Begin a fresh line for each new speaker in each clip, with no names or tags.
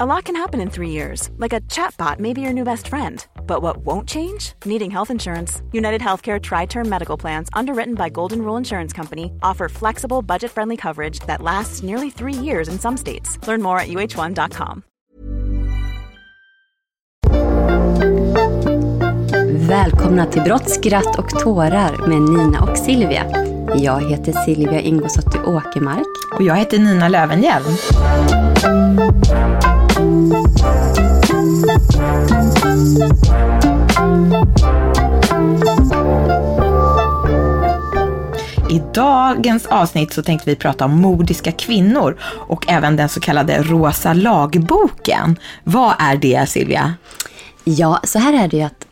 A lot can happen in three years, like a chatbot may be your new best friend. But what won't change? Needing health insurance. United Healthcare Tri Term Medical Plans, underwritten by Golden Rule Insurance Company, offer flexible, budget friendly coverage that lasts nearly three years in some states. Learn more at uh1.com.
Välkomna till Brott, skratt och tårar med Nina och Silvia. Jag heter Silvia Ingosdotter Åkermark.
Och jag heter Nina Lövenhjelm. I dagens avsnitt så tänkte vi prata om mordiska kvinnor och även den så kallade rosa lagboken. Vad är det Silvia?
Ja, så här är det ju att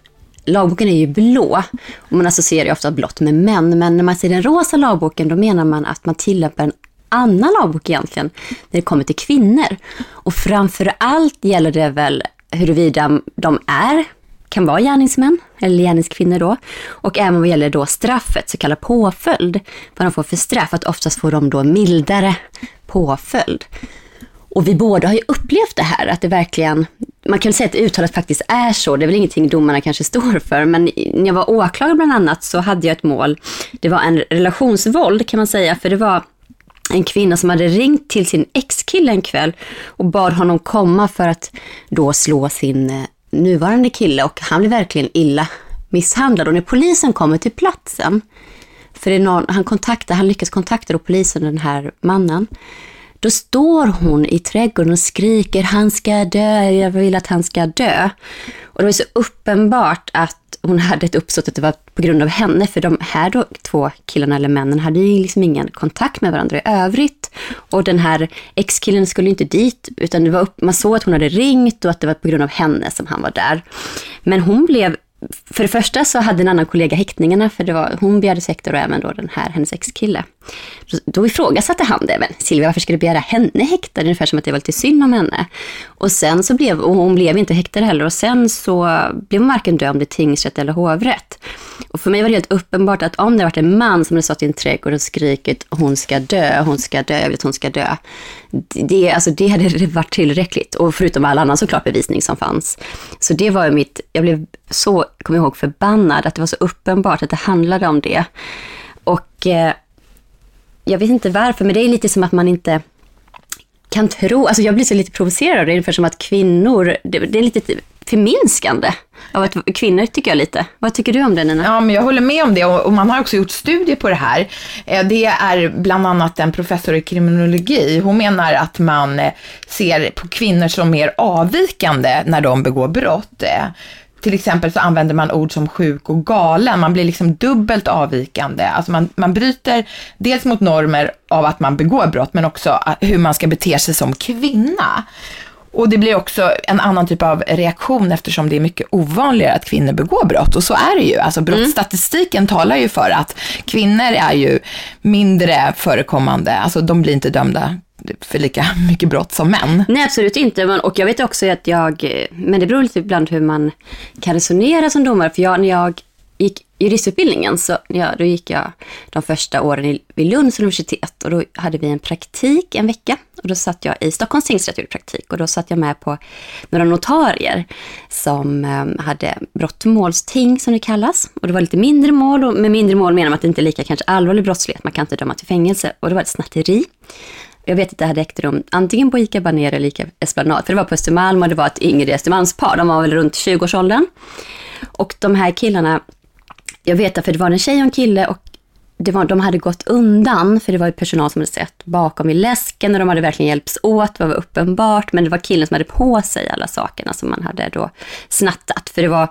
lagboken är ju blå och man associerar ju ofta blått med män. Men när man säger den rosa lagboken då menar man att man tillämpar en annan lagbok egentligen när det kommer till kvinnor. Och framför allt gäller det väl huruvida de är, kan vara gärningsmän eller gärningskvinnor då. Och även vad gäller då straffet, så kallad påföljd. Vad de får för straff, att oftast får de då mildare påföljd. Och vi båda har ju upplevt det här, att det verkligen, man kan säga att uttalet faktiskt är så, det är väl ingenting domarna kanske står för, men när jag var åklagare bland annat så hade jag ett mål, det var en relationsvåld kan man säga, för det var en kvinna som hade ringt till sin ex-kille en kväll och bad honom komma för att då slå sin eh, nuvarande kille och han blev verkligen illa misshandlad. Och när polisen kommer till platsen, för det är någon, han, kontaktar, han lyckas kontakta då polisen, den här mannen, då står hon i trädgården och skriker han ska dö, jag vill att han ska dö. Och det var så uppenbart att hon hade ett uppsåt att det var på grund av henne, för de här då, två killarna eller männen hade ju liksom ingen kontakt med varandra i övrigt. Och den här ex-killen skulle inte dit, utan det var upp, man såg att hon hade ringt och att det var på grund av henne som han var där. Men hon blev för det första så hade en annan kollega häktningarna, för det var, hon begärde sektor och även då den här, hennes ex-kille. Då ifrågasatte han det, men Silvia varför ska du begära henne häktad? Ungefär som att det var lite synd om henne. Och sen så blev, och hon blev inte häktad heller, och sen så blev hon varken dömd i tingsrätt eller hovrätt. Och för mig var det helt uppenbart att om det varit en man som hade stått i en trädgård och skrikit hon ska dö, hon ska dö, jag vet hon ska dö. Det, alltså, det hade varit tillräckligt. Och förutom all annan såklart bevisning som fanns. Så det var mitt, jag blev så, kommer jag ihåg, förbannad att det var så uppenbart att det handlade om det. Och eh, jag vet inte varför, men det är lite som att man inte kan tro, alltså jag blir så lite provocerad av det, ungefär som att kvinnor, det, det är lite förminskande av att kvinnor, tycker jag lite. Vad tycker du om det Nina?
Ja, men jag håller med om det och man har också gjort studier på det här. Eh, det är bland annat en professor i kriminologi. Hon menar att man eh, ser på kvinnor som mer avvikande när de begår brott. Eh, till exempel så använder man ord som sjuk och galen. Man blir liksom dubbelt avvikande. Alltså man, man bryter dels mot normer av att man begår brott, men också hur man ska bete sig som kvinna. Och det blir också en annan typ av reaktion eftersom det är mycket ovanligare att kvinnor begår brott. Och så är det ju. Alltså brottsstatistiken mm. talar ju för att kvinnor är ju mindre förekommande. Alltså de blir inte dömda Typ för lika mycket brott som män.
Nej, absolut inte. Och jag vet också att jag, men det beror lite ibland hur man kan resonera som domare. För jag, när jag gick juristutbildningen så ja, då gick jag de första åren i, vid Lunds universitet och då hade vi en praktik en vecka och då satt jag i Stockholms tingsrätt och praktik och då satt jag med på några notarier som eh, hade brottmålsting som det kallas och det var lite mindre mål och med mindre mål menar man att det inte är lika kanske allvarlig brottslighet, man kan inte döma till fängelse och det var ett snatteri. Jag vet att det hade ägt rum antingen på ICA Baner eller ICA Esplanad, för det var på Östermalm och det var ett yngre Östermalmspar, de var väl runt 20-årsåldern. Och de här killarna jag vet att för det var en tjej och en kille och det var, de hade gått undan, för det var ju personal som hade sett bakom i läsken och de hade verkligen hjälpts åt, det var uppenbart, men det var killen som hade på sig alla sakerna som man hade då snattat. För det var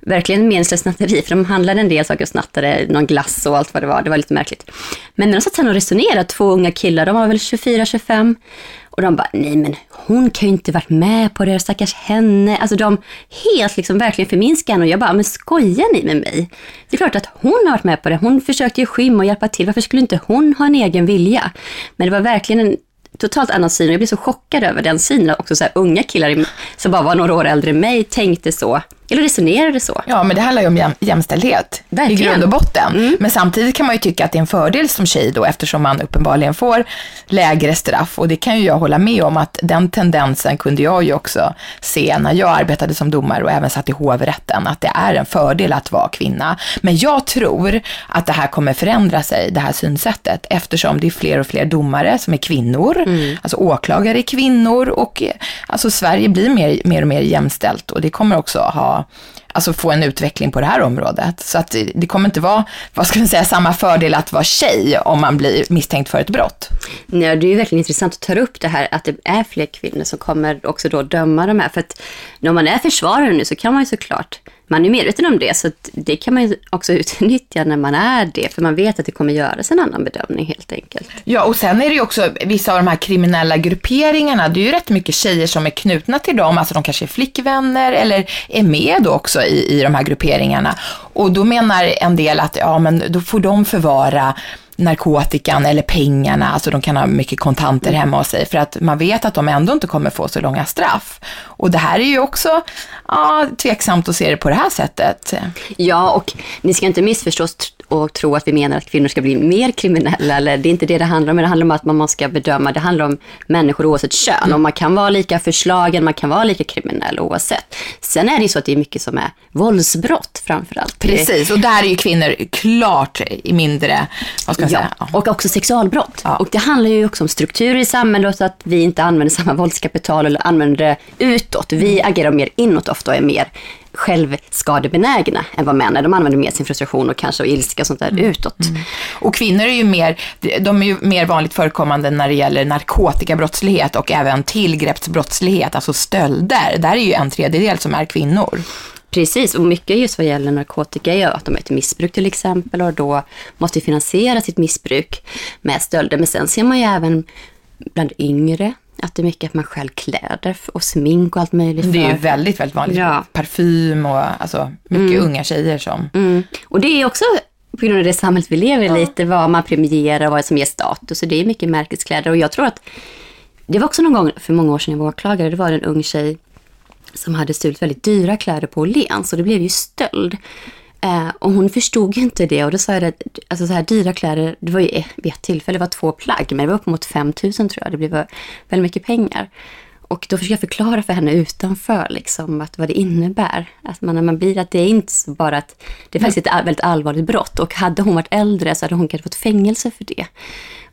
verkligen meningslöst snatteri, för de handlade en del saker och snattade någon glass och allt vad det var, det var lite märkligt. Men när de satt sen och resonerade, två unga killar, de var väl 24-25, och de bara, nej men hon kan ju inte varit med på det, stackars henne. Alltså de helt liksom verkligen förminskar henne och jag bara, men skojar ni med mig? Det är klart att hon har varit med på det. Hon försökte ju skymma och hjälpa till. Varför skulle inte hon ha en egen vilja? Men det var verkligen en totalt annan syn och jag blev så chockad över den synen. Också så här, unga killar som bara var några år äldre än mig tänkte så. Eller resonerade så.
Ja, men det handlar ju om jäm jämställdhet Verkligen. i grund och botten. Mm. Men samtidigt kan man ju tycka att det är en fördel som tjej då, eftersom man uppenbarligen får lägre straff. Och det kan ju jag hålla med om att den tendensen kunde jag ju också se när jag arbetade som domare och även satt i hovrätten, att det är en fördel att vara kvinna. Men jag tror att det här kommer förändra sig, det här synsättet, eftersom det är fler och fler domare som är kvinnor, mm. alltså åklagare är kvinnor och alltså Sverige blir mer, mer och mer jämställt och det kommer också ha alltså få en utveckling på det här området. Så att det, kommer inte vara, vad ska man säga, samma fördel att vara tjej om man blir misstänkt för ett brott.
Nej, det är ju verkligen intressant att ta upp det här att det är fler kvinnor som kommer också då döma de här. För att när man är försvarare nu så kan man ju såklart man är medveten om det, så det kan man ju också utnyttja när man är det, för man vet att det kommer göras en annan bedömning helt enkelt.
Ja, och sen är det ju också vissa av de här kriminella grupperingarna, det är ju rätt mycket tjejer som är knutna till dem, alltså de kanske är flickvänner eller är med då också i, i de här grupperingarna. Och då menar en del att, ja men då får de förvara narkotikan eller pengarna, alltså de kan ha mycket kontanter hemma hos sig för att man vet att de ändå inte kommer få så långa straff. Och det här är ju också ja, tveksamt att se det på det här sättet.
Ja, och ni ska inte missförstås och tro att vi menar att kvinnor ska bli mer kriminella, eller det är inte det det handlar om, det handlar om att man ska bedöma, det handlar om människor oavsett kön, mm. och man kan vara lika förslagen, man kan vara lika kriminell oavsett. Sen är det ju så att det är mycket som är våldsbrott framförallt.
Precis, och där är ju kvinnor klart mindre, vad ska jag säga?
Ja, och också sexualbrott. Ja. Och det handlar ju också om strukturer i samhället, så att vi inte använder samma våldskapital eller använder det utåt. Vi agerar mer inåt ofta och är mer självskadebenägna än vad män är. De använder mer sin frustration och kanske och ilska och sånt där mm. utåt. Mm.
Och kvinnor är ju mer, de är ju mer vanligt förekommande när det gäller narkotikabrottslighet och även tillgreppsbrottslighet, alltså stölder. Där är ju en tredjedel som är kvinnor.
Precis, och mycket just vad gäller narkotika är att de är ett missbruk till exempel och då måste finansiera sitt missbruk med stölder. Men sen ser man ju även bland yngre att det är mycket att man själv kläder och smink och allt möjligt.
Det är ju väldigt, väldigt vanligt. Ja. Parfym och alltså mycket mm. unga tjejer som...
Mm. Och det är också på grund av det samhället vi lever i ja. lite, vad man premierar och vad som ger status. Så det är mycket märkeskläder. Och jag tror att det var också någon gång för många år sedan jag var åklagare, det var en ung tjej som hade stulit väldigt dyra kläder på Åhléns och det blev ju stöld. Eh, och hon förstod ju inte det och då sa jag att alltså så här dyra kläder, det var ju vid ett tillfälle, det var två plagg, men det var uppemot 5000 tror jag, det blev väldigt mycket pengar. Och då försökte jag förklara för henne utanför liksom, att vad det innebär. Att man, när man blir, att det är inte bara att det är faktiskt ett väldigt allvarligt brott. Och hade hon varit äldre så hade hon kanske fått fängelse för det.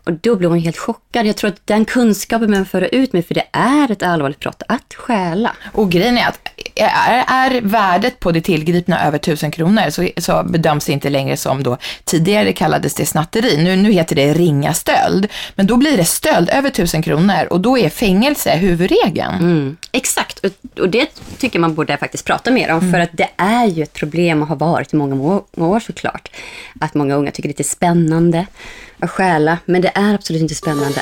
Och då blev hon helt chockad. Jag tror att den kunskapen behöver föra ut mig, för det är ett allvarligt brott att stjäla.
Och grejen är att är, är värdet på det tillgripna över tusen kronor så, så bedöms det inte längre som då tidigare kallades det snatteri. Nu, nu heter det ringa stöld. Men då blir det stöld över tusen kronor och då är fängelse huvudregeln.
Mm, exakt, och, och, det tycker man borde faktiskt prata mer om. Mm. För att det är ju ett problem och har varit i många, många år såklart. Att många unga tycker det är spännande att stjäla, men det är absolut inte spännande.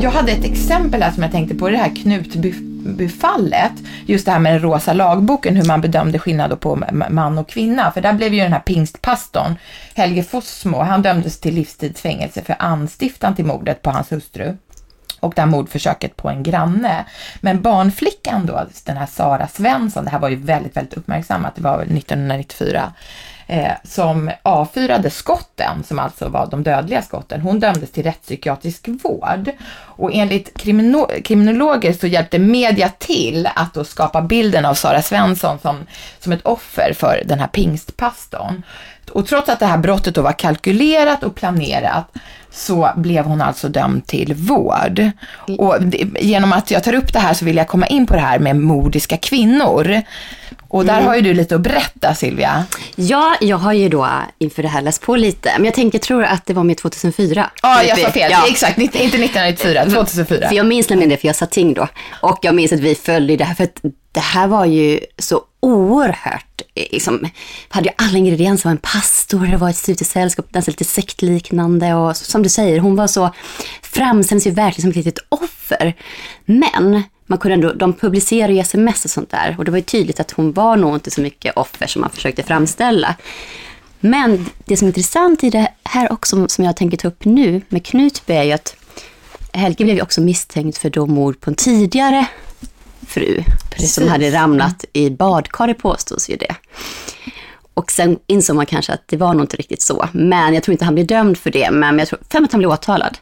Jag hade ett exempel här som jag tänkte på, det här Knutbyfallet. Just det här med den rosa lagboken, hur man bedömde skillnad på man och kvinna. För där blev ju den här pingstpastorn, Helge Fossmo, han dömdes till livstidsfängelse för anstiftan till mordet på hans hustru. och det här mordförsöket på en granne. Men barnflickan då, den här Sara Svensson, det här var ju väldigt, väldigt uppmärksammat, det var 1994, eh, som avfyrade skotten, som alltså var de dödliga skotten, hon dömdes till rättspsykiatrisk vård. Och enligt krimino kriminologer så hjälpte media till att då skapa bilden av Sara Svensson som, som ett offer för den här pingstpastorn. Och trots att det här brottet då var kalkylerat och planerat så blev hon alltså dömd till vård. Och genom att jag tar upp det här så vill jag komma in på det här med mordiska kvinnor. Och där mm. har ju du lite att berätta Silvia.
Ja, jag har ju då inför det här läst på lite. Men jag tänker, tror att det var med 2004.
Ja, jag sa fel. Ja. Exakt, inte 1994, 2004.
För jag minns nämligen det, för jag satt ting då. Och jag minns att vi följde det här, för att det här var ju så oerhört, liksom, hade ju alla ingredienser, det var en pastor, det var ett studiesällskap, nästan lite sektliknande och som du säger, hon var så, framställs ju verkligen som ett litet offer. Men man kunde ändå, de publicerade ju sms och sånt där och det var ju tydligt att hon var nog inte så mycket offer som man försökte framställa. Men det som är intressant i det här också, som jag tänker ta upp nu med Knutby, är ju att Helge blev ju också misstänkt för då mord på en tidigare fru Precis. som hade ramlat i badkaret påstås ju det. Och sen insåg man kanske att det var nog inte riktigt så. Men jag tror inte han blev dömd för det, men jag tror för att han blev åtalad.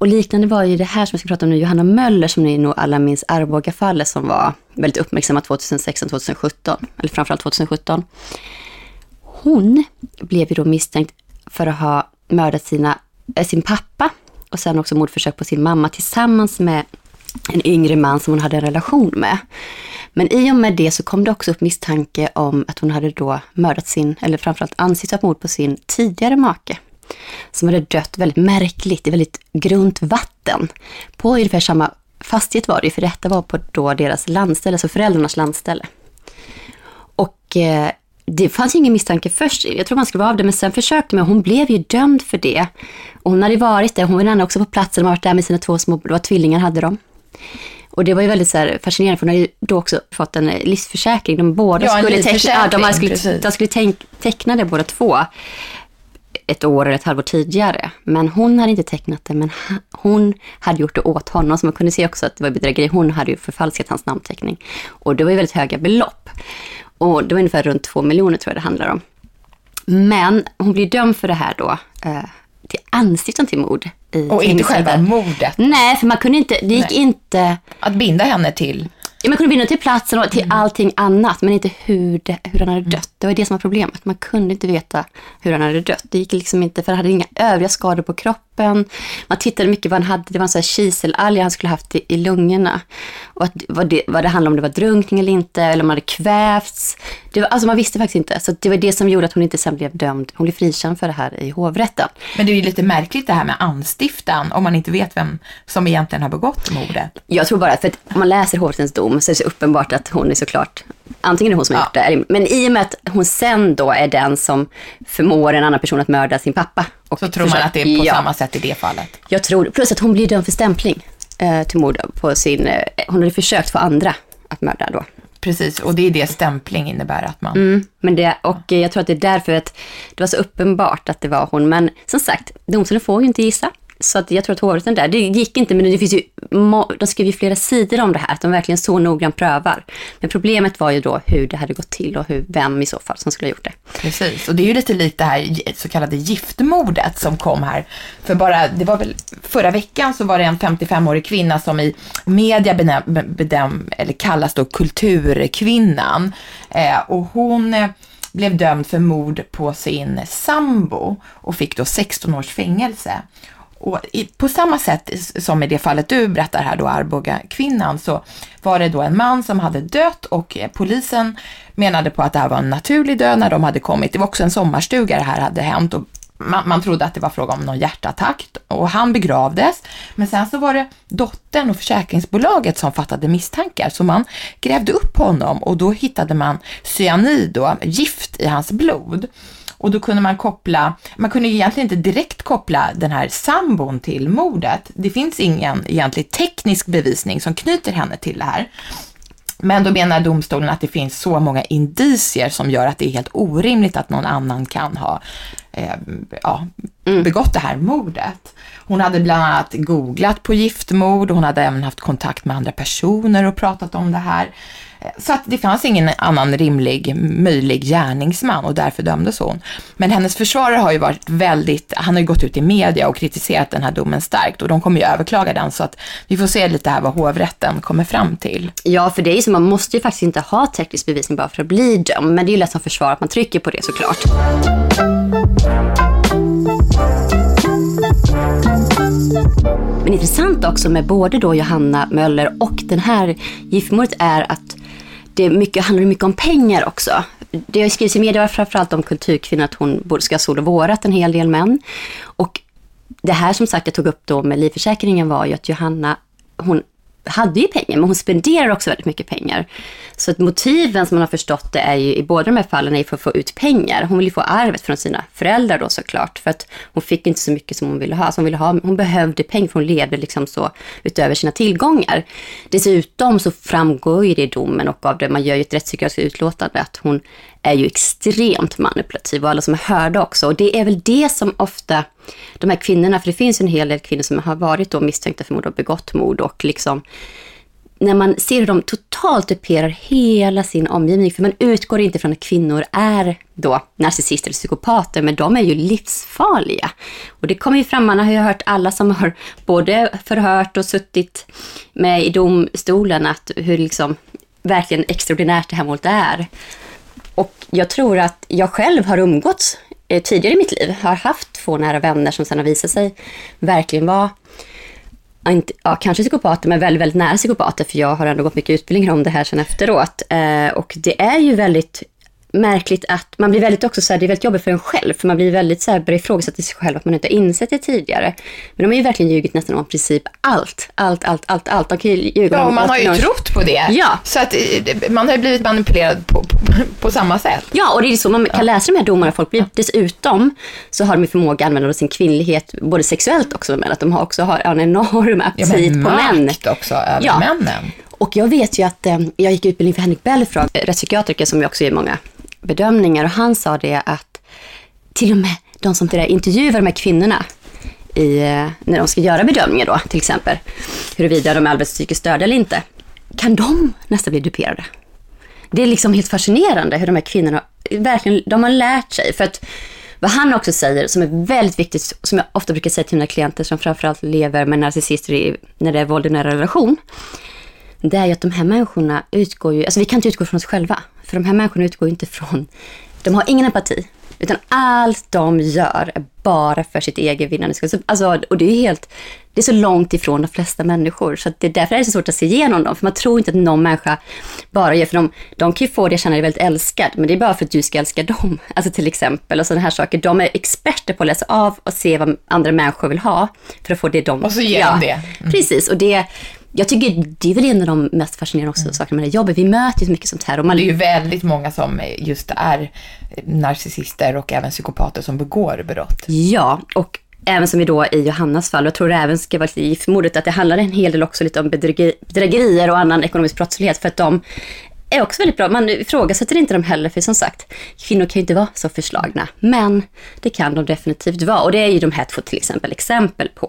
Och liknande var ju det här som jag ska prata om nu, Johanna Möller, som ni nog alla minns, Arboga-fallet som var väldigt uppmärksammat 2016-2017, eller framförallt 2017. Hon blev ju då misstänkt för att ha mördat sina, äh, sin pappa och sen också mordförsök på sin mamma tillsammans med en yngre man som hon hade en relation med. Men i och med det så kom det också upp misstanke om att hon hade då mördat sin, eller framförallt anstiftat mord på sin tidigare make. Som hade dött väldigt märkligt i väldigt grunt vatten. På ungefär samma fastighet var det för detta var på då deras landställe, alltså föräldrarnas landställe. Och eh, det fanns ingen misstanke först, jag tror man skulle vara av det, men sen försökte man, hon blev ju dömd för det. Och hon hade varit där, hon var också på platsen, och varit där med sina två små, det var tvillingar hade de. Och det var ju väldigt så fascinerande, för hon hade ju då också fått en livsförsäkring. De båda ja, skulle, teckna, ja, de skulle, de skulle teckna det båda två ett år eller ett halvår tidigare. Men hon hade inte tecknat det, men hon hade gjort det åt honom. Så man kunde se också att det var bedrägeri. Hon hade ju förfalskat hans namnteckning. Och det var ju väldigt höga belopp. Och det var ungefär runt två miljoner tror jag det handlar om. Men hon blir dömd för det här då, eh, till anstiftan till mord.
I och inte själva mordet?
Nej, för man kunde inte, det gick Nej. inte...
Att binda henne till?
Ja, man kunde binda till platsen och till mm. allting annat, men inte hur, det, hur han hade mm. dött. Det var det som var problemet. Man kunde inte veta hur han hade dött. Det gick liksom inte, för han hade inga övriga skador på kroppen. Man tittade mycket vad han hade. Det var en sån här kiselalger han skulle haft i, i lungorna. Och att, vad, det, vad det handlade om, det var drunkning eller inte, eller om han hade kvävts. Det var, alltså man visste faktiskt inte. Så det var det som gjorde att hon inte sen blev dömd. Hon blev frikänd för det här i hovrätten.
Men det är ju lite märkligt det här med anstiftan, om man inte vet vem som egentligen har begått mordet.
Jag tror bara, för att om man läser hovrättens dom så är det så uppenbart att hon är såklart Antingen är det hon som har ja. gjort det, men i och med att hon sen då är den som förmår en annan person att mörda sin pappa.
Och så tror man att det är på ja, samma sätt i det fallet?
Jag tror Plus att hon blir dömd för stämpling eh, till mord på sin... Eh, hon hade försökt få andra att mörda då.
Precis, och det är det stämpling innebär att man...
Mm, men det, och jag tror att det är därför att det var så uppenbart att det var hon. Men som sagt, domstolen får ju inte gissa. Så att jag tror att hovrätten där, det gick inte, men det finns ju, de skrev ju flera sidor om det här, att de verkligen så noggrant prövar. Men problemet var ju då hur det hade gått till och hur, vem i så fall som skulle ha gjort det.
Precis, och det är ju lite likt det här så kallade giftmordet som kom här. För bara, det var väl förra veckan så var det en 55-årig kvinna som i media benäm, benäm, eller kallas då kulturkvinnan. Eh, och hon eh, blev dömd för mord på sin sambo och fick då 16 års fängelse. Och i, på samma sätt som i det fallet du berättar här då, Arboga kvinnan, så var det då en man som hade dött och eh, polisen menade på att det här var en naturlig död när de hade kommit. Det var också en sommarstuga det här hade hänt och man, man trodde att det var fråga om någon hjärtattack och han begravdes. Men sen så var det dottern och försäkringsbolaget som fattade misstankar så man grävde upp honom och då hittade man cyanid, då, gift i hans blod. Och då kunde man koppla, man kunde egentligen inte direkt koppla den här sambon till mordet. Det finns ingen egentlig teknisk bevisning som knyter henne till det här. Men då menar domstolen att det finns så många indicier som gör att det är helt orimligt att någon annan kan ha eh, ja,
Mm.
begått det här mordet. Hon hade bland annat googlat på giftmord, hon hade även haft kontakt med andra personer och pratat om det här. Så att det fanns ingen annan rimlig, möjlig gärningsman och därför dömdes hon. Men hennes försvarare har ju varit väldigt, han har ju gått ut i media och kritiserat den här domen starkt och de kommer ju överklaga den så att vi får se lite här vad hovrätten kommer fram till.
Ja, för det är ju så, man måste ju faktiskt inte ha teknisk bevisning bara för att bli dömd. Men det är ju lätt som försvar att man trycker på det såklart. Men intressant också med både då Johanna Möller och den här giftmordet är att det är mycket, handlar mycket om pengar också. Det har skrivits i media framförallt om kulturkvinnor att hon både ska ha sol och vårat en hel del män. Och det här som sagt jag tog upp då med livförsäkringen var ju att Johanna, hon hade ju pengar, men hon spenderar också väldigt mycket pengar. Så att motiven som man har förstått det är ju i båda de här fallen är ju för att få ut pengar. Hon vill ju få arvet från sina föräldrar då såklart, för att hon fick inte så mycket som hon ville ha. Så hon, ville ha hon behövde pengar, för hon levde liksom så utöver sina tillgångar. Dessutom så framgår ju det i domen och av det, man gör ju ett rättspsykiatriskt utlåtande, att hon är ju extremt manipulativ och alla som är hörda också. Och det är väl det som ofta, de här kvinnorna, för det finns en hel del kvinnor som har varit då misstänkta för mord och begått mord och liksom när man ser hur de totalt duperar hela sin omgivning, för man utgår inte från att kvinnor är då narcissister eller psykopater, men de är ju livsfarliga. Och det kommer ju fram, man har ju hört alla som har både förhört och suttit med i domstolen, att hur liksom verkligen extraordinärt det här målet är. Och jag tror att jag själv har umgåtts eh, tidigare i mitt liv, har haft två nära vänner som sen har visat sig verkligen vara inte, ja, kanske psykopater, men väldigt, väldigt nära psykopater, för jag har ändå gått mycket utbildningar om det här sen efteråt. Eh, och det är ju väldigt märkligt att man blir väldigt också så här, det är väldigt jobbigt för en själv, för man blir väldigt så här, börjar ifrågasätta sig själv att man inte har insett det tidigare. Men de har ju verkligen ljugit nästan om princip allt, allt, allt, allt, allt. De kan ju ljuga
Ja, och man har ju
åt-
trott på det.
Ja.
Så att eh, man har ju blivit manipulerad på, på, på samma sätt.
Ja, och det är så man kan läsa de här domarna. Folk blir, dessutom så har de ju förmåga att använda sin kvinnlighet, både sexuellt också, men att de har också har en enorm
Ja,
aptit
men
på män.
makt också över
Ja.
männen.
Och jag vet ju att eh, jag gick utbildning för Henrik Belfrage, eh, rättspsykiatriker som ju också gör många bedömningar. Och han sa det att till och med de som där intervjuar de här kvinnorna i, eh, när de ska göra bedömningar då, till exempel, huruvida de är arbetspsykiskt psykiskt störda eller inte, kan de nästan bli duperade. Det är liksom helt fascinerande hur de här kvinnorna verkligen, de har lärt sig. För att vad han också säger, som är väldigt viktigt, som jag ofta brukar säga till mina klienter som framförallt lever med narcissister i, när det är våld i nära relation, det är ju att de här människorna utgår ju, alltså vi kan inte utgå från oss själva, för de här människorna utgår ju inte från, de har ingen empati, utan allt de gör är bara för sitt eget vinnande skull. Så, Alltså, och det är helt, det är så långt ifrån de flesta människor, så det, därför är det så svårt att se igenom dem, för man tror inte att någon människa bara gör, för de, de kan ju få dig att känna dig väldigt älskad, men det är bara för att du ska älska dem, alltså till exempel, och sådana här saker. De är experter på att läsa av och se vad andra människor vill ha, för att få det de...
Och så ger de det. Mm.
Precis, och det, jag tycker det är väl en av de mest fascinerande också sakerna med det jobbet. Vi möter ju så mycket sånt här. Och man,
Det är ju väldigt många som just är narcissister och även psykopater som begår brott.
Ja, och även som vi då i Johannas fall, och jag tror det även ska vara lite i giftmordet, att det handlar en hel del också lite om bedrägeri, bedrägerier och annan ekonomisk brottslighet, för att de är också väldigt bra. Man ifrågasätter inte dem heller, för som sagt, kvinnor kan ju inte vara så förslagna, men det kan de definitivt vara. Och det är ju de här två till exempel exempel på.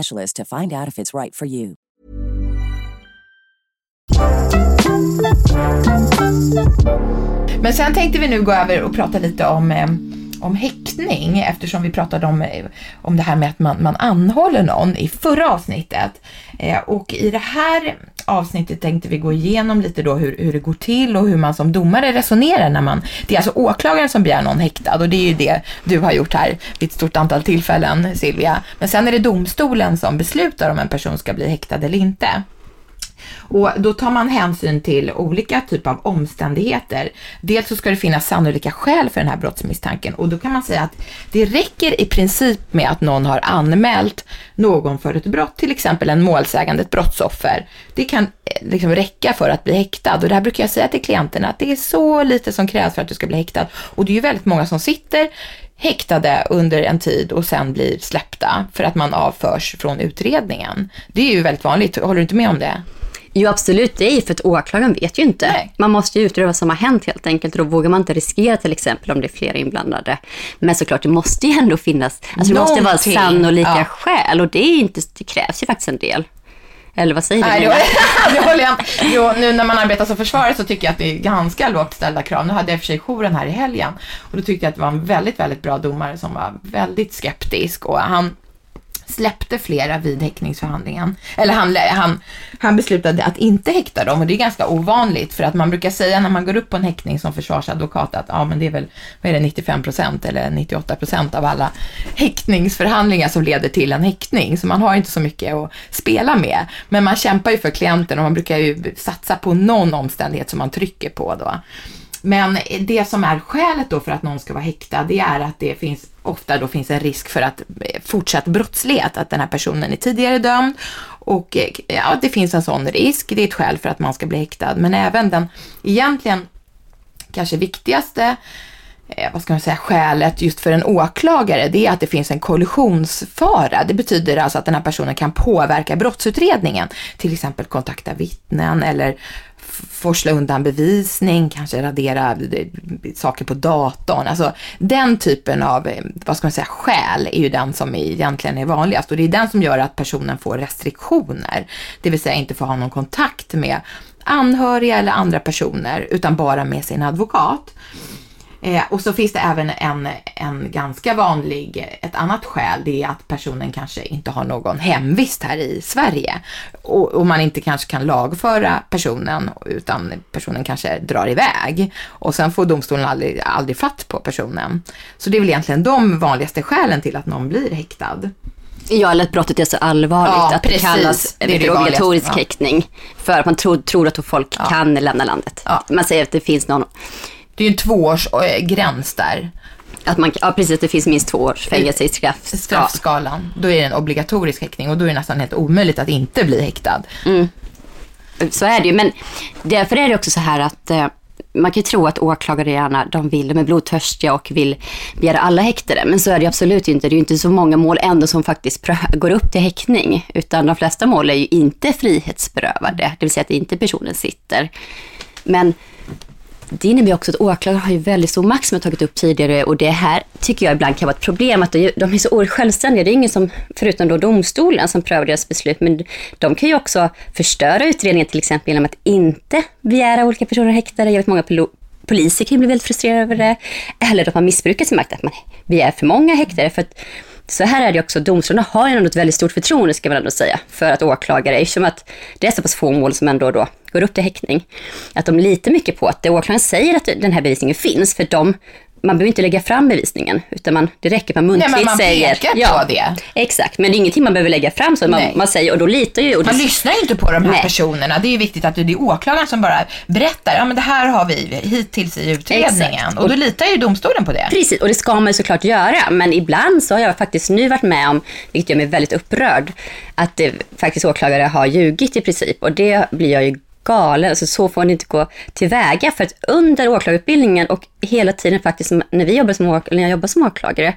specialist to find out if it's right for you.
Men sen tänkte vi nu gå över och prata lite om, eh, om häktning eftersom vi pratade om, eh, om det här med att man, man anhåller någon i förra avsnittet. Eh, och i det här avsnittet tänkte vi gå igenom lite då hur, hur det går till och hur man som domare resonerar när man, det är alltså åklagaren som begär någon häktad och det är ju det du har gjort här vid ett stort antal tillfällen Silvia. Men sen är det domstolen som beslutar om en person ska bli häktad eller inte. Och då tar man hänsyn till olika typer av omständigheter. Dels så ska det finnas sannolika skäl för den här brottsmisstanken och då kan man säga att det räcker i princip med att någon har anmält någon för ett brott, till exempel en målsägande, ett brottsoffer. Det kan eh, liksom räcka för att bli häktad och det här brukar jag säga till klienterna att det är så lite som krävs för att du ska bli häktad och det är ju väldigt många som sitter häktade under en tid och sen blir släppta för att man avförs från utredningen. Det är ju väldigt vanligt, håller du inte med om det?
Jo, absolut. Det är ju för att åklagaren vet ju inte.
Nej.
Man måste ju utreda vad som har hänt helt enkelt. Och då vågar man inte riskera till exempel om det är flera inblandade. Men såklart, det måste ju ändå finnas, alltså det måste vara sannolika
Ja.
skäl. Och det, är inte, det krävs ju faktiskt en del. Eller vad säger
Nej,
du?
det, håller jag jo, Nu när man arbetar som försvarare så tycker jag att det är ganska lågt ställda krav. Nu hade jag för sig jouren här i helgen och då tyckte jag att det var en väldigt, väldigt bra domare som var väldigt skeptisk och han släppte flera vid häktningsförhandlingen. Eller han, han, han beslutade att inte häkta dem och det är ganska ovanligt för att man brukar säga när man går upp på en häktning som försvarsadvokat att ja men det är väl, vad är det, 95% eller 98% av alla häktningsförhandlingar som leder till en häktning. Så man har inte så mycket att spela med. Men man kämpar ju för klienten och man brukar ju satsa på någon omständighet som man trycker på då. Men det som är skälet då för att någon ska vara häktad, det är att det finns ofta då finns en risk för att eh, fortsatt brottslighet, att den här personen är tidigare dömd och eh, ja, det finns en sån risk. Det är ett skäl för att man ska bli häktad, men även den egentligen kanske viktigaste eh, vad ska man säga, skälet just för en åklagare, det är att det finns en kollisionsfara. Det betyder alltså att den här personen kan påverka brottsutredningen, till exempel kontakta vittnen eller forsla undan bevisning, kanske radera eh, saker på datorn. Alltså den typen av, eh, vad ska man säga, skäl är ju den som egentligen är vanligast och det är den som gör att personen får restriktioner, det vill säga inte får ha någon kontakt med anhöriga eller andra personer utan bara med sin advokat. Eh, och så finns det även en, en ganska vanlig, ett annat skäl, det är att personen kanske inte har någon hemvist här i Sverige. Och, och man inte kanske kan lagföra personen, utan personen kanske drar iväg. Och sen får domstolen aldrig, aldrig fatt på personen. Så det är väl egentligen de vanligaste skälen till att någon blir häktad.
Ja, eller att brottet är så allvarligt
Ja,
att
precis.
det kallas
Det det
obligatorisk
ja.
häktning. För att man tror, tror att folk kan lämna landet. Man säger att det finns någon...
Det är ju en tvåårsgräns där.
Att man, ja, precis. Det finns minst två års fängelse i straff.
Straffskalan. Då är det en obligatorisk häktning och då är det nästan helt omöjligt att inte bli häktad.
Mm. Så är det ju, men därför är det också så här att eh, man kan ju tro att åklagare gärna, de vill, de är blodtörstiga och vill begära alla häktade. Men så är det absolut inte. Det är ju inte så många mål ändå som faktiskt går upp till häktning. Utan de flesta mål är ju inte frihetsberövade, det vill säga att inte personen sitter. Men det innebär också att åklagaren har ju väldigt stor makt som jag tagit upp tidigare och det här tycker jag ibland kan vara ett problem att de är så oerhört självständiga. Det är ingen som, förutom då domstolen, som prövar deras beslut, men de kan ju också förstöra utredningen till exempel genom att inte begära olika personer häktade. Jag vet många poliser kan ju bli väldigt frustrerade över det. Eller att man missbrukar sin makt, att man begär för många häktade. För att, så här är det också, domstolarna har ju ändå ett väldigt stort förtroende ska man ändå säga, för att åklagare, eftersom att det är så pass få mål som ändå då går upp till häktning, att de litar mycket på att det åklagaren säger att den här bevisningen finns, för de man behöver inte lägga fram bevisningen, utan man, det räcker att man muntligt
Nej, men man
säger.
pekar på det.
Exakt, men det är ingenting man behöver lägga fram, så man, man säger, och då litar ju... Och
Man
det,
lyssnar ju inte på de här
Nej.
personerna. Det är ju viktigt att det är åklagaren som bara berättar, ja men det här har vi hittills i utredningen.
Exakt.
Och då litar ju domstolen på det.
Precis, och det ska man ju såklart göra. Men ibland så har jag faktiskt nu varit med om, vilket gör mig väldigt upprörd, att det, faktiskt åklagare har ljugit i princip. Och det blir jag ju galen. Alltså, så får ni inte gå tillväga. För att under åklagarutbildningen och hela tiden faktiskt när, vi jobbade som åklagare, när jag jobbade som åklagare,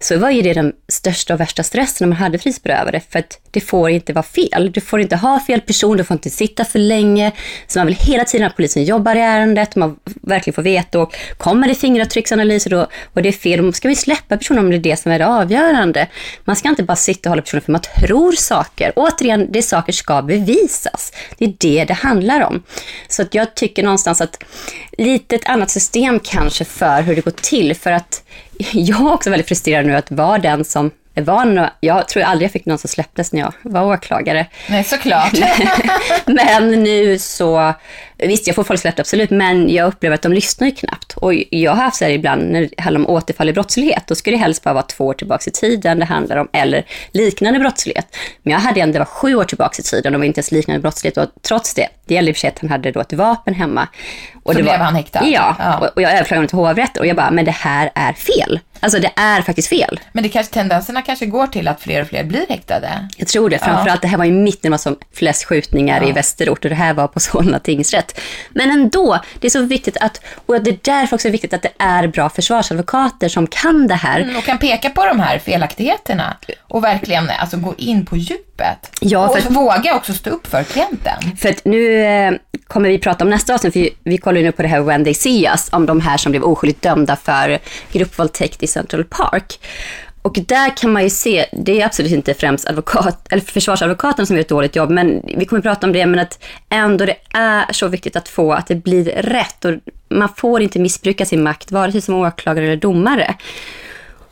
så var ju det den största och värsta stressen när man hade frihetsberövade. För att det får inte vara fel. Du får inte ha fel person, du får inte sitta för länge. Så man vill hela tiden att polisen jobbar i ärendet, man verkligen får veta. Och kommer det fingeravtrycksanalyser då, och det är fel, då ska vi släppa personen om det är det som är det avgörande. Man ska inte bara sitta och hålla personen för man tror saker. Återigen, det saker ska bevisas. Det är det det handlar om. Så att jag tycker någonstans att lite ett annat system kanske för hur det går till. För att jag är också väldigt frustrerad nu att vara den som är van. och- Jag tror aldrig jag fick någon som släpptes när jag var åklagare.
Nej, såklart.
Men nu så, visst jag får folk släppta absolut, men jag upplever att de lyssnar ju knappt. Och jag har haft så här ibland när det handlar om återfall i brottslighet, då ska det helst bara vara två år tillbaka i tiden det handlar om, eller liknande brottslighet. Men jag hade en, det var sju år tillbaka i tiden, och det var inte ens liknande brottslighet. Och trots det, det gällde i och för sig att han hade då ett vapen hemma. Och
Så
det
blev
var,
han häktad?
Ja,
Ja.
Och, och jag överklagade honom till hovrätten och jag bara, men det här är fel. Alltså det är faktiskt fel.
Men det kanske, tendenserna kanske går till att fler och fler blir häktade.
Jag tror det. Framförallt det här var ju mitt när det var som flest skjutningar
Ja.
i Västerort och det här var på Solna tingsrätt. Men ändå, det är så viktigt att, och det är därför också viktigt att det är bra försvarsadvokater som kan det här.
Mm, och kan peka på de här felaktigheterna och verkligen alltså, gå in på djupet.
Ja,
och
för-
våga också stå upp för klienten.
För att nu eh, kommer vi prata om nästa avsnitt, för vi, vi kollar ju nu på det här When They See Us, om de här som blev oskyldigt dömda för gruppvåldtäkt i Central Park. Och där kan man ju se, det är absolut inte främst advokat, eller försvarsadvokaten som gör ett dåligt jobb, men vi kommer prata om det, men att ändå det är så viktigt att få att det blir rätt. Och man får inte missbruka sin makt, vare sig som åklagare eller domare.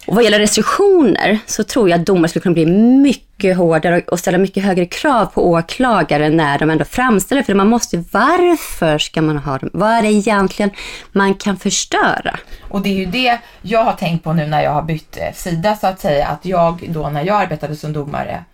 Och vad gäller restriktioner så tror jag att domare skulle kunna bli mycket hårdare och ställa mycket högre krav på åklagare när de ändå framställer För man måste, varför ska man ha dem? Vad är det egentligen man kan förstöra?
Och det är ju det jag har tänkt på nu när jag har bytt eh, sida så att säga, att jag då när jag arbetade som domare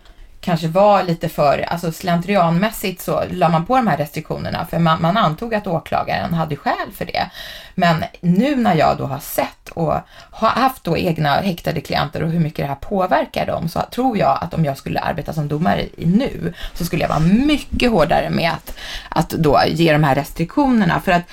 kanske var lite för, alltså slentrianmässigt så la man på de här restriktionerna för man, man antog att åklagaren hade skäl för det. Men nu när jag då har sett och har haft då egna häktade klienter och hur mycket det här påverkar dem så tror jag att om jag skulle arbeta som domare i nu så skulle jag vara mycket hårdare med att, att då ge de här restriktionerna för att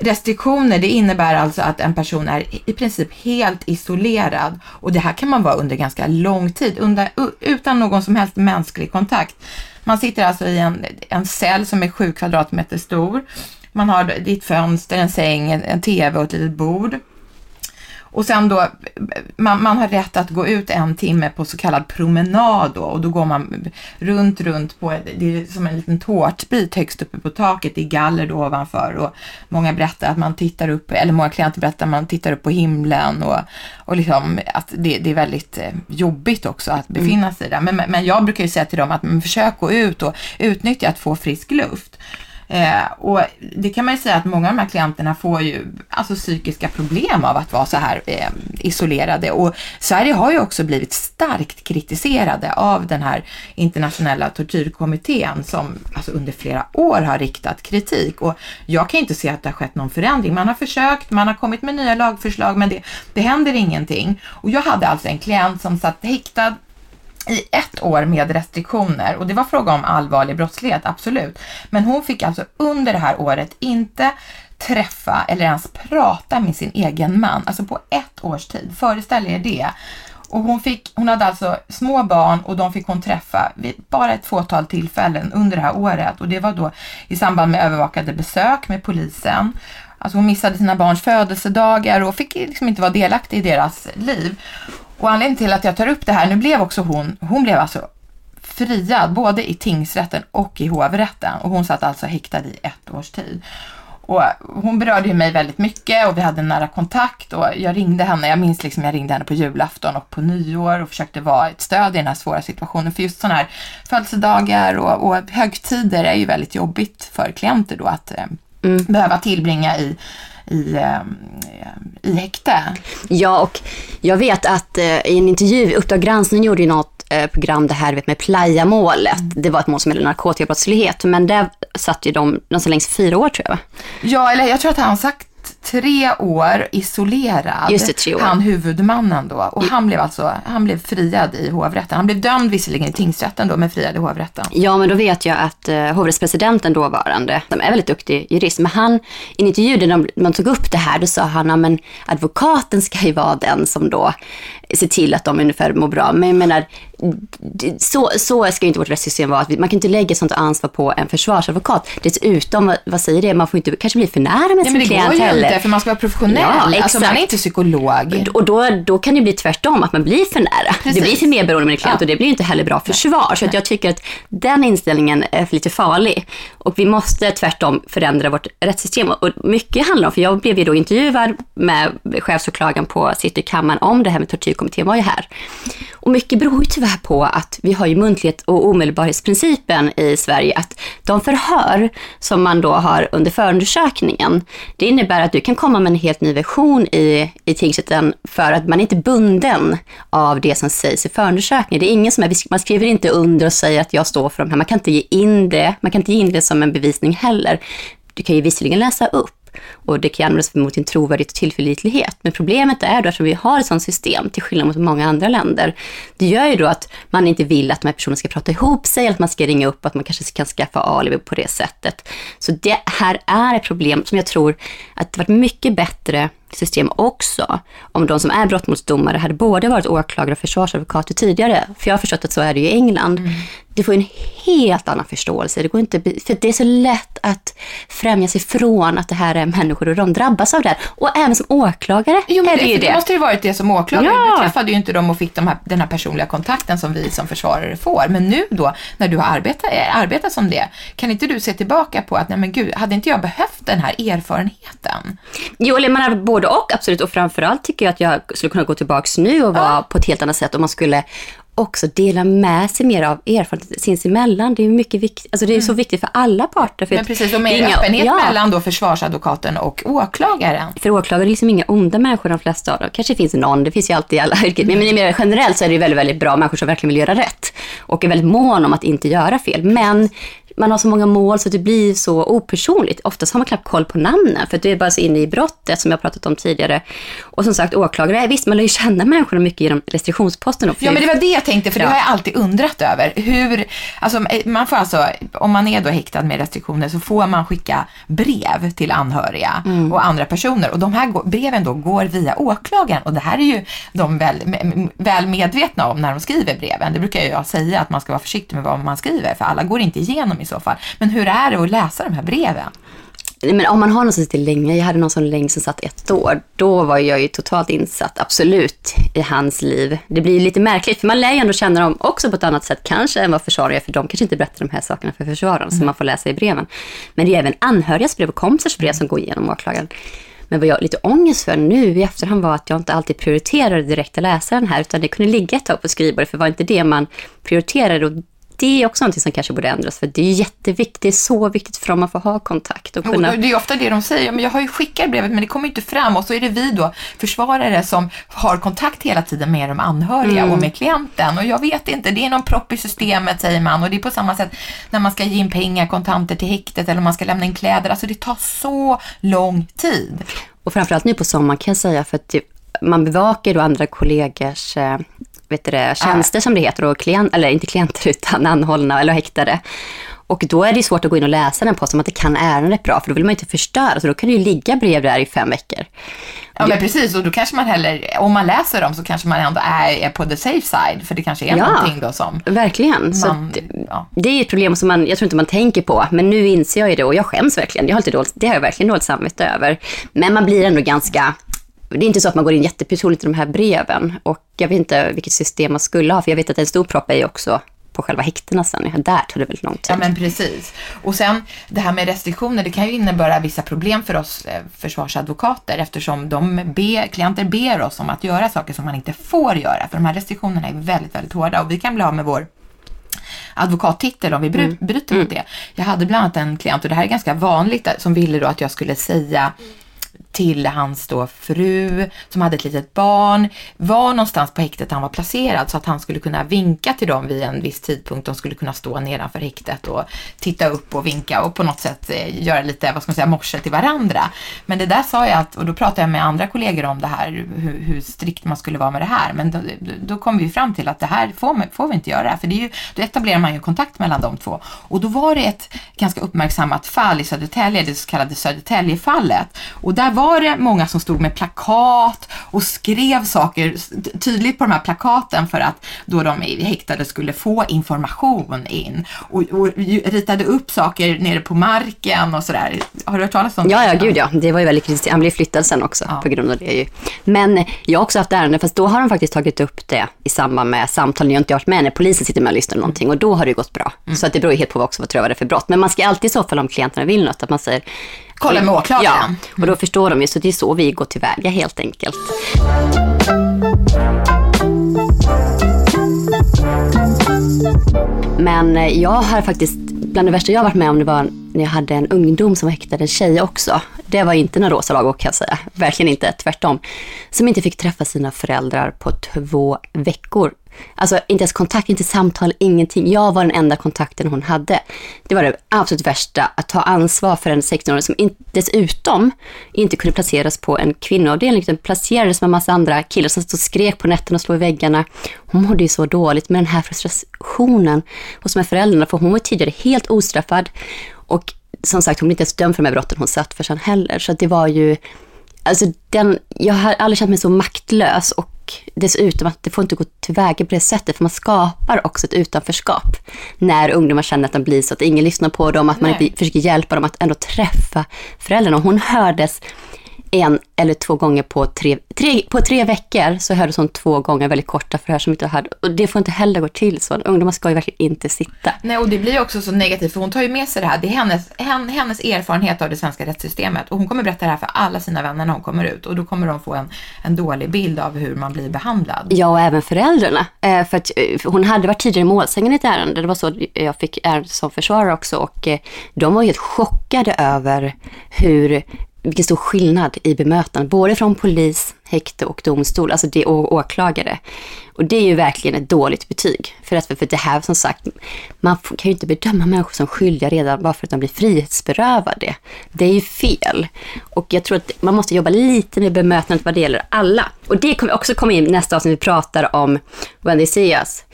Restriktioner, det innebär alltså att en person är i princip helt isolerad och det här kan man vara under ganska lång tid, under, utan någon som helst mänsklig kontakt. Man sitter alltså i en, en cell som är sju kvadratmeter stor. Man har ditt fönster, en säng, en, TV och ett litet bord. Och sen då, man, man har rätt att gå ut en timme på så kallad promenad då och då går man runt, runt på, det är som en liten tårtbit högst uppe på taket, det är galler då ovanför och många berättar att man tittar upp, eller många klienter berättar att man tittar upp på himlen och, och liksom att det, det är väldigt eh, jobbigt också att befinna sig där. Men, men jag brukar ju säga till dem att försök gå ut och utnyttja att få frisk luft. Eh, och det kan man ju säga att många av de här klienterna får ju alltså psykiska problem av att vara så här eh, isolerade. Och Sverige har ju också blivit starkt kritiserade av den här internationella tortyrkommittén som alltså under flera år har riktat kritik. Och jag kan inte se att det har skett någon förändring. Man har försökt, man har kommit med nya lagförslag men det, det händer ingenting. Och jag hade alltså en klient som satt häktad i ett år med restriktioner och det var fråga om allvarlig brottslighet, absolut. Men hon fick alltså under det här året inte träffa eller ens prata med sin egen man, alltså på ett års tid. Föreställ er det. Och hon, fick, hon hade alltså små barn och de fick hon träffa vid bara ett fåtal tillfällen under det här året och det var då i samband med övervakade besök med polisen. Alltså hon missade sina barns födelsedagar och fick liksom inte vara delaktig i deras liv. Och anledningen till att jag tar upp det här, nu blev också hon, hon blev alltså friad både i tingsrätten och i hovrätten och hon satt alltså häktad i ett års tid. Och hon berörde ju mig väldigt mycket och vi hade nära kontakt och jag ringde henne, jag minns liksom jag ringde henne på julafton och på nyår och försökte vara ett stöd i den här svåra situationen. För just sådana här födelsedagar och, och högtider är ju väldigt jobbigt för klienter då att eh, mm. behöva tillbringa i i, eh, i häkte.
Ja, och jag vet att eh, i en intervju, Uppdrag granskning gjorde ju något eh, program det här med Playa-målet. Mm. Det var ett mål som gällde narkotikabrottslighet, men där satt ju de någonstans längs fyra år tror jag.
Ja, eller jag tror att han sagt tre år isolerad.
Just det, tre år.
Han huvudmannen då. Och han blev alltså, han blev friad i hovrätten. Han blev dömd visserligen i tingsrätten då, men friad i hovrätten.
Ja, men då vet jag att uh, hovrättspresidenten dåvarande, som är väldigt duktig jurist, men han, i en intervju där man tog upp det här, då sa han, men advokaten ska ju vara den som då ser till att de ungefär mår bra. Men jag menar, så, så ska inte vårt rättssystem vara. Man kan inte lägga sånt ansvar på en försvarsadvokat. Dessutom, vad säger det, man får inte kanske bli för nära med sin klient
heller. Inte, för man ska vara professionell. Ja. Alltså, man är inte psykolog.
Och då, då kan det bli tvärtom, att man blir för nära. Precis. Det blir för mer beroende med en klient ja. och det blir inte heller bra försvar. Så att jag tycker att den inställningen är lite farlig. Och vi måste tvärtom förändra vårt rättssystem. Och mycket handlar om, för jag blev ju då intervjuad med chefsåklagaren på Citykammaren om det här med tortyrkommittén var ju här. Och mycket beror ju tyvärr på att vi har ju muntlighet och omedelbarhetsprincipen i Sverige, att de förhör som man då har under förundersökningen, det innebär att du kan komma med en helt ny version i, i tingsrätten för att man är inte bunden av det som sägs i förundersökningen. Det är ingen som är, man skriver inte under och säger att jag står för de här, man kan inte ge in det, man kan inte ge in det som en bevisning heller. Du kan ju visserligen läsa upp och det kan användas mot din trovärdighet och tillförlitlighet. Men problemet är då att vi har ett sådant system, till skillnad mot många andra länder, det gör ju då att man inte vill att de här personerna ska prata ihop sig, att man ska ringa upp, att man kanske kan skaffa alibi på det sättet. Så det här är ett problem som jag tror att det varit mycket bättre system också om de som är brottmålsdomare hade både varit åklagare och försvarsadvokater tidigare. För jag har förstått att så är det i England. Mm. Du får en helt annan förståelse. Det går inte, för det är så lätt att främja sig från att det här är människor och de drabbas av det här. Och även som åklagare
jo,
men
är
det ju
det. Det måste ju varit det som åklagare. Ja. Du träffade ju inte dem och fick de här, den här personliga kontakten som vi som försvarare får. Men nu då, när du har arbetat, arbetat som det, kan inte du se tillbaka på att, nej men gud, hade inte jag behövt den här erfarenheten?
Jo, eller man har både och, absolut. Och framförallt tycker jag att jag skulle kunna gå tillbaks nu och vara ja. på ett helt annat sätt om man skulle också dela med sig mer av erfarenhet sinsemellan. Det är mycket viktigt, alltså det är mm. så viktigt för alla parter. För
men precis, och med inga, öppenhet ja. mellan då försvarsadvokaten och åklagaren.
För åklagare är liksom inga onda människor de flesta av dem. Kanske finns någon, det finns ju alltid i alla yrken. Mm. Men mer generellt så är det väldigt, väldigt bra människor som verkligen vill göra rätt. Och är väldigt mån om att inte göra fel. Men man har så många mål så det blir så opersonligt. Oftast har man knappt koll på namnen för det är bara så inne i brottet som jag pratat om tidigare. Och som sagt åklagare, visst man lär ju känna människorna mycket genom restriktionsposten. Och
ja men det var det jag tänkte för ja. det har jag alltid undrat över. Hur, alltså man får alltså, om man är då häktad med restriktioner så får man skicka brev till anhöriga mm. och andra personer och de här breven då går via åklagaren och det här är ju de väl, väl medvetna om när de skriver breven. Det brukar jag säga att man ska vara försiktig med vad man skriver för alla går inte igenom i så fall. Men hur är det att läsa de här breven?
Men om man har någon som sitter länge, jag hade någon som länge som satt ett år, då var jag ju totalt insatt, absolut, i hans liv. Det blir lite märkligt, för man lär ju ändå känna dem också på ett annat sätt, kanske än vad försvarare för de kanske inte berättar de här sakerna för försvararen, mm. som man får läsa i breven. Men det är även anhörigas brev och kompisars brev som går igenom åklagaren. Men vad jag lite ångest för nu i efterhand var att jag inte alltid prioriterade direkt att läsa den här, utan det kunde ligga ett tag på skrivbordet, för var inte det man prioriterade, och det är också någonting som kanske borde ändras, för det är jätteviktigt, det är så viktigt för dem att få ha kontakt och kunna...
Och det är ofta det de säger, men jag har ju skickat brevet men det kommer inte fram och så är det vi då, försvarare, som har kontakt hela tiden med de anhöriga
Mm.
och med klienten och jag vet inte, det är någon propp i systemet säger man och det är på samma sätt när man ska ge in pengar, kontanter till häktet eller man ska lämna in kläder, alltså det tar så lång tid.
Och framförallt nu på sommaren kan jag säga, för att det, man bevakar då andra kollegors eh, vet det, tjänster som det heter, och klient, eller inte klienter utan anhållna eller häktade. Och då är det svårt att gå in och läsa den posten om man inte kan ärendet bra, för då vill man inte förstöra, så då kan det ju ligga brev där i fem veckor.
Ja men precis och då kanske man heller, om man läser dem så kanske man ändå är, på the safe side för det kanske är
Ja.
någonting då som
Verkligen. Så
Man-
att, Det är ett problem som man, jag tror inte man tänker på, men nu inser jag ju det och jag skäms verkligen. Jag har lite dåligt, det har jag verkligen dåligt samvete över. Men man blir ändå ganska, det är inte så att man går in jättepersonligt i de här breven. Och jag vet inte vilket system man skulle ha, för jag vet att en stor propp är ju också på själva häktena sen. Där tar det väldigt lång tid.
Ja men precis. Och sen det här med restriktioner, det kan ju innebära vissa problem för oss eh, försvarsadvokater eftersom de be, klienter ber oss om att göra saker som man inte får göra. För de här restriktionerna är väldigt, väldigt hårda och vi kan bli av med vår advokattitel om vi bry, bryter mot det. Jag hade bland annat en klient, och det här är ganska vanligt, eh, som ville då att jag skulle säga till hans då fru som hade ett litet barn, var någonstans på häktet han var placerad så att han skulle kunna vinka till dem vid en viss tidpunkt. De skulle kunna stå nedanför häktet och titta upp och vinka och på något sätt eh, göra lite, vad ska man säga, morse till varandra. Men det där sa jag att, och då pratade jag med andra kollegor om det här, hur, hur strikt man skulle vara med det här. Men då, då kom vi fram till att det här får, man- får vi inte göra, för det är ju, då etablerar man ju kontakt mellan de två. Och då var det ett ganska uppmärksammat fall i Södertälje, det så kallade Södertäljefallet. Och där var det många som stod med plakat och skrev saker tydligt på de här plakaten för att då de häktade skulle få information in. Och, och ritade upp saker nere på marken och sådär. Har du hört talas om det?
Ja, ja, gud ja. Det var ju väldigt kritiskt. Han blev flyttad sen också på grund av det ju. Men jag har också haft ärenden, fast då har de faktiskt tagit upp det i samband med samtal. Ni har inte varit med när polisen sitter med och lyssnar någonting och då har det gått bra.
Mm.
Så att det beror ju helt på vad också vad tror jag det för brott. Men man ska alltid i så fall om klienterna vill något, att man säger
Kolla med åklagaren.
Ja, och då förstår de ju. Så det är så vi går tillväga helt enkelt. Men eh, jag har faktiskt, bland det värsta jag har varit med om det var när jag hade en ungdom som var häktad, en tjej också. Det var inte några rosa lagbok kan jag säga, verkligen inte, tvärtom. Som inte fick träffa sina föräldrar på två veckor. Alltså inte ens kontakt, inte samtal, ingenting. Jag var den enda kontakten hon hade. Det var det absolut värsta, att ta ansvar för en 16-åring som in, dessutom inte kunde placeras på en kvinnoavdelning, utan placerades med en massa andra killar som stod och skrek på nätterna och slog i väggarna. Hon mådde ju så dåligt med den här frustrationen hos de här föräldrarna, för hon var tidigare helt ostraffad. Och som sagt, hon blev inte ens dömd för de här brotten hon satt för sen heller. Så det var ju, alltså den, jag har aldrig känt mig så maktlös och dessutom att det får inte gå tillväga på det sättet, för man skapar också ett utanförskap när ungdomar känner att de blir så att ingen lyssnar på dem, att man
Nej.
inte försöker hjälpa dem att ändå träffa föräldrarna. Hon hördes en eller två gånger på tre, tre, på tre veckor så hördes hon två gånger väldigt korta förhör som inte hörde. Och det får inte heller gå till så. Ungdomar ska ju verkligen inte sitta.
Nej, och det blir ju också så negativt för hon tar ju med sig det här. Det är hennes, hen, hennes erfarenhet av det svenska rättssystemet och hon kommer berätta det här för alla sina vänner när hon kommer ut och då kommer de få en, en dålig bild av hur man blir behandlad.
Ja, och även föräldrarna. Eh, för att, eh, för hon hade varit tidigare i målsängen i ett ärende. Det var så jag fick ärendet som försvarare också. Och eh, de var helt chockade över hur, vilken stor skillnad i bemötande. Både från polis, häkte och domstol, alltså det och åklagare. Och det är ju verkligen ett dåligt betyg. För att för det här, som sagt, man kan ju inte bedöma människor som skyldiga redan bara för att de blir frihetsberövade. Det är ju fel. Och jag tror att man måste jobba lite med bemötandet vad det gäller alla. Och det kommer också komma in nästa avsnitt, vi pratar om When they see us.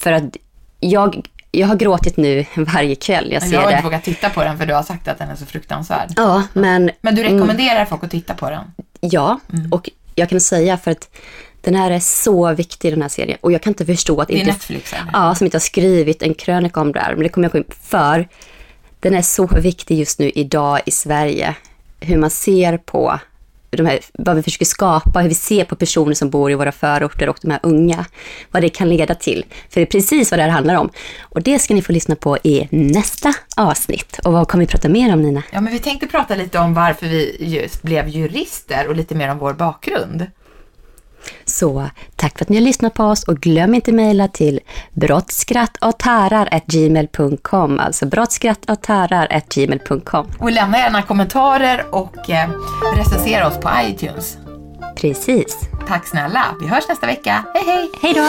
För att jag, jag har gråtit nu varje kväll jag ser
jag har
det.
inte vågat titta på den för du har sagt att den är så fruktansvärd.
Ja, men...
Men du
Mm.
rekommenderar folk att titta på den?
Ja,
Mm.
och jag kan säga för att den här är så viktig den här serien. Och jag kan inte förstå att
Det är
inte...
Netflix?
Ja, som inte har skrivit en krönika om det här. Men det kommer jag gå in för. Den är så viktig just nu idag i Sverige. Hur man ser på de här, vad vi försöker skapa, hur vi ser på personer som bor i våra förorter och de här unga. Vad det kan leda till. För det är precis vad det här handlar om. Och det ska ni få lyssna på i nästa avsnitt. Och vad kommer vi prata mer om Nina?
Ja, men vi tänkte prata lite om varför vi just blev jurister och lite mer om vår bakgrund.
Så tack för att ni har lyssnat på oss och glöm inte mejla till brottskrattochtärar.gmail.com Alltså brottskrattochtärar.gmail.com
Och lämna gärna kommentarer och eh, recensera oss på iTunes.
Precis.
Tack snälla. Vi hörs nästa vecka. Hej hej!
Hej då!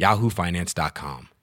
yahoofinance.com.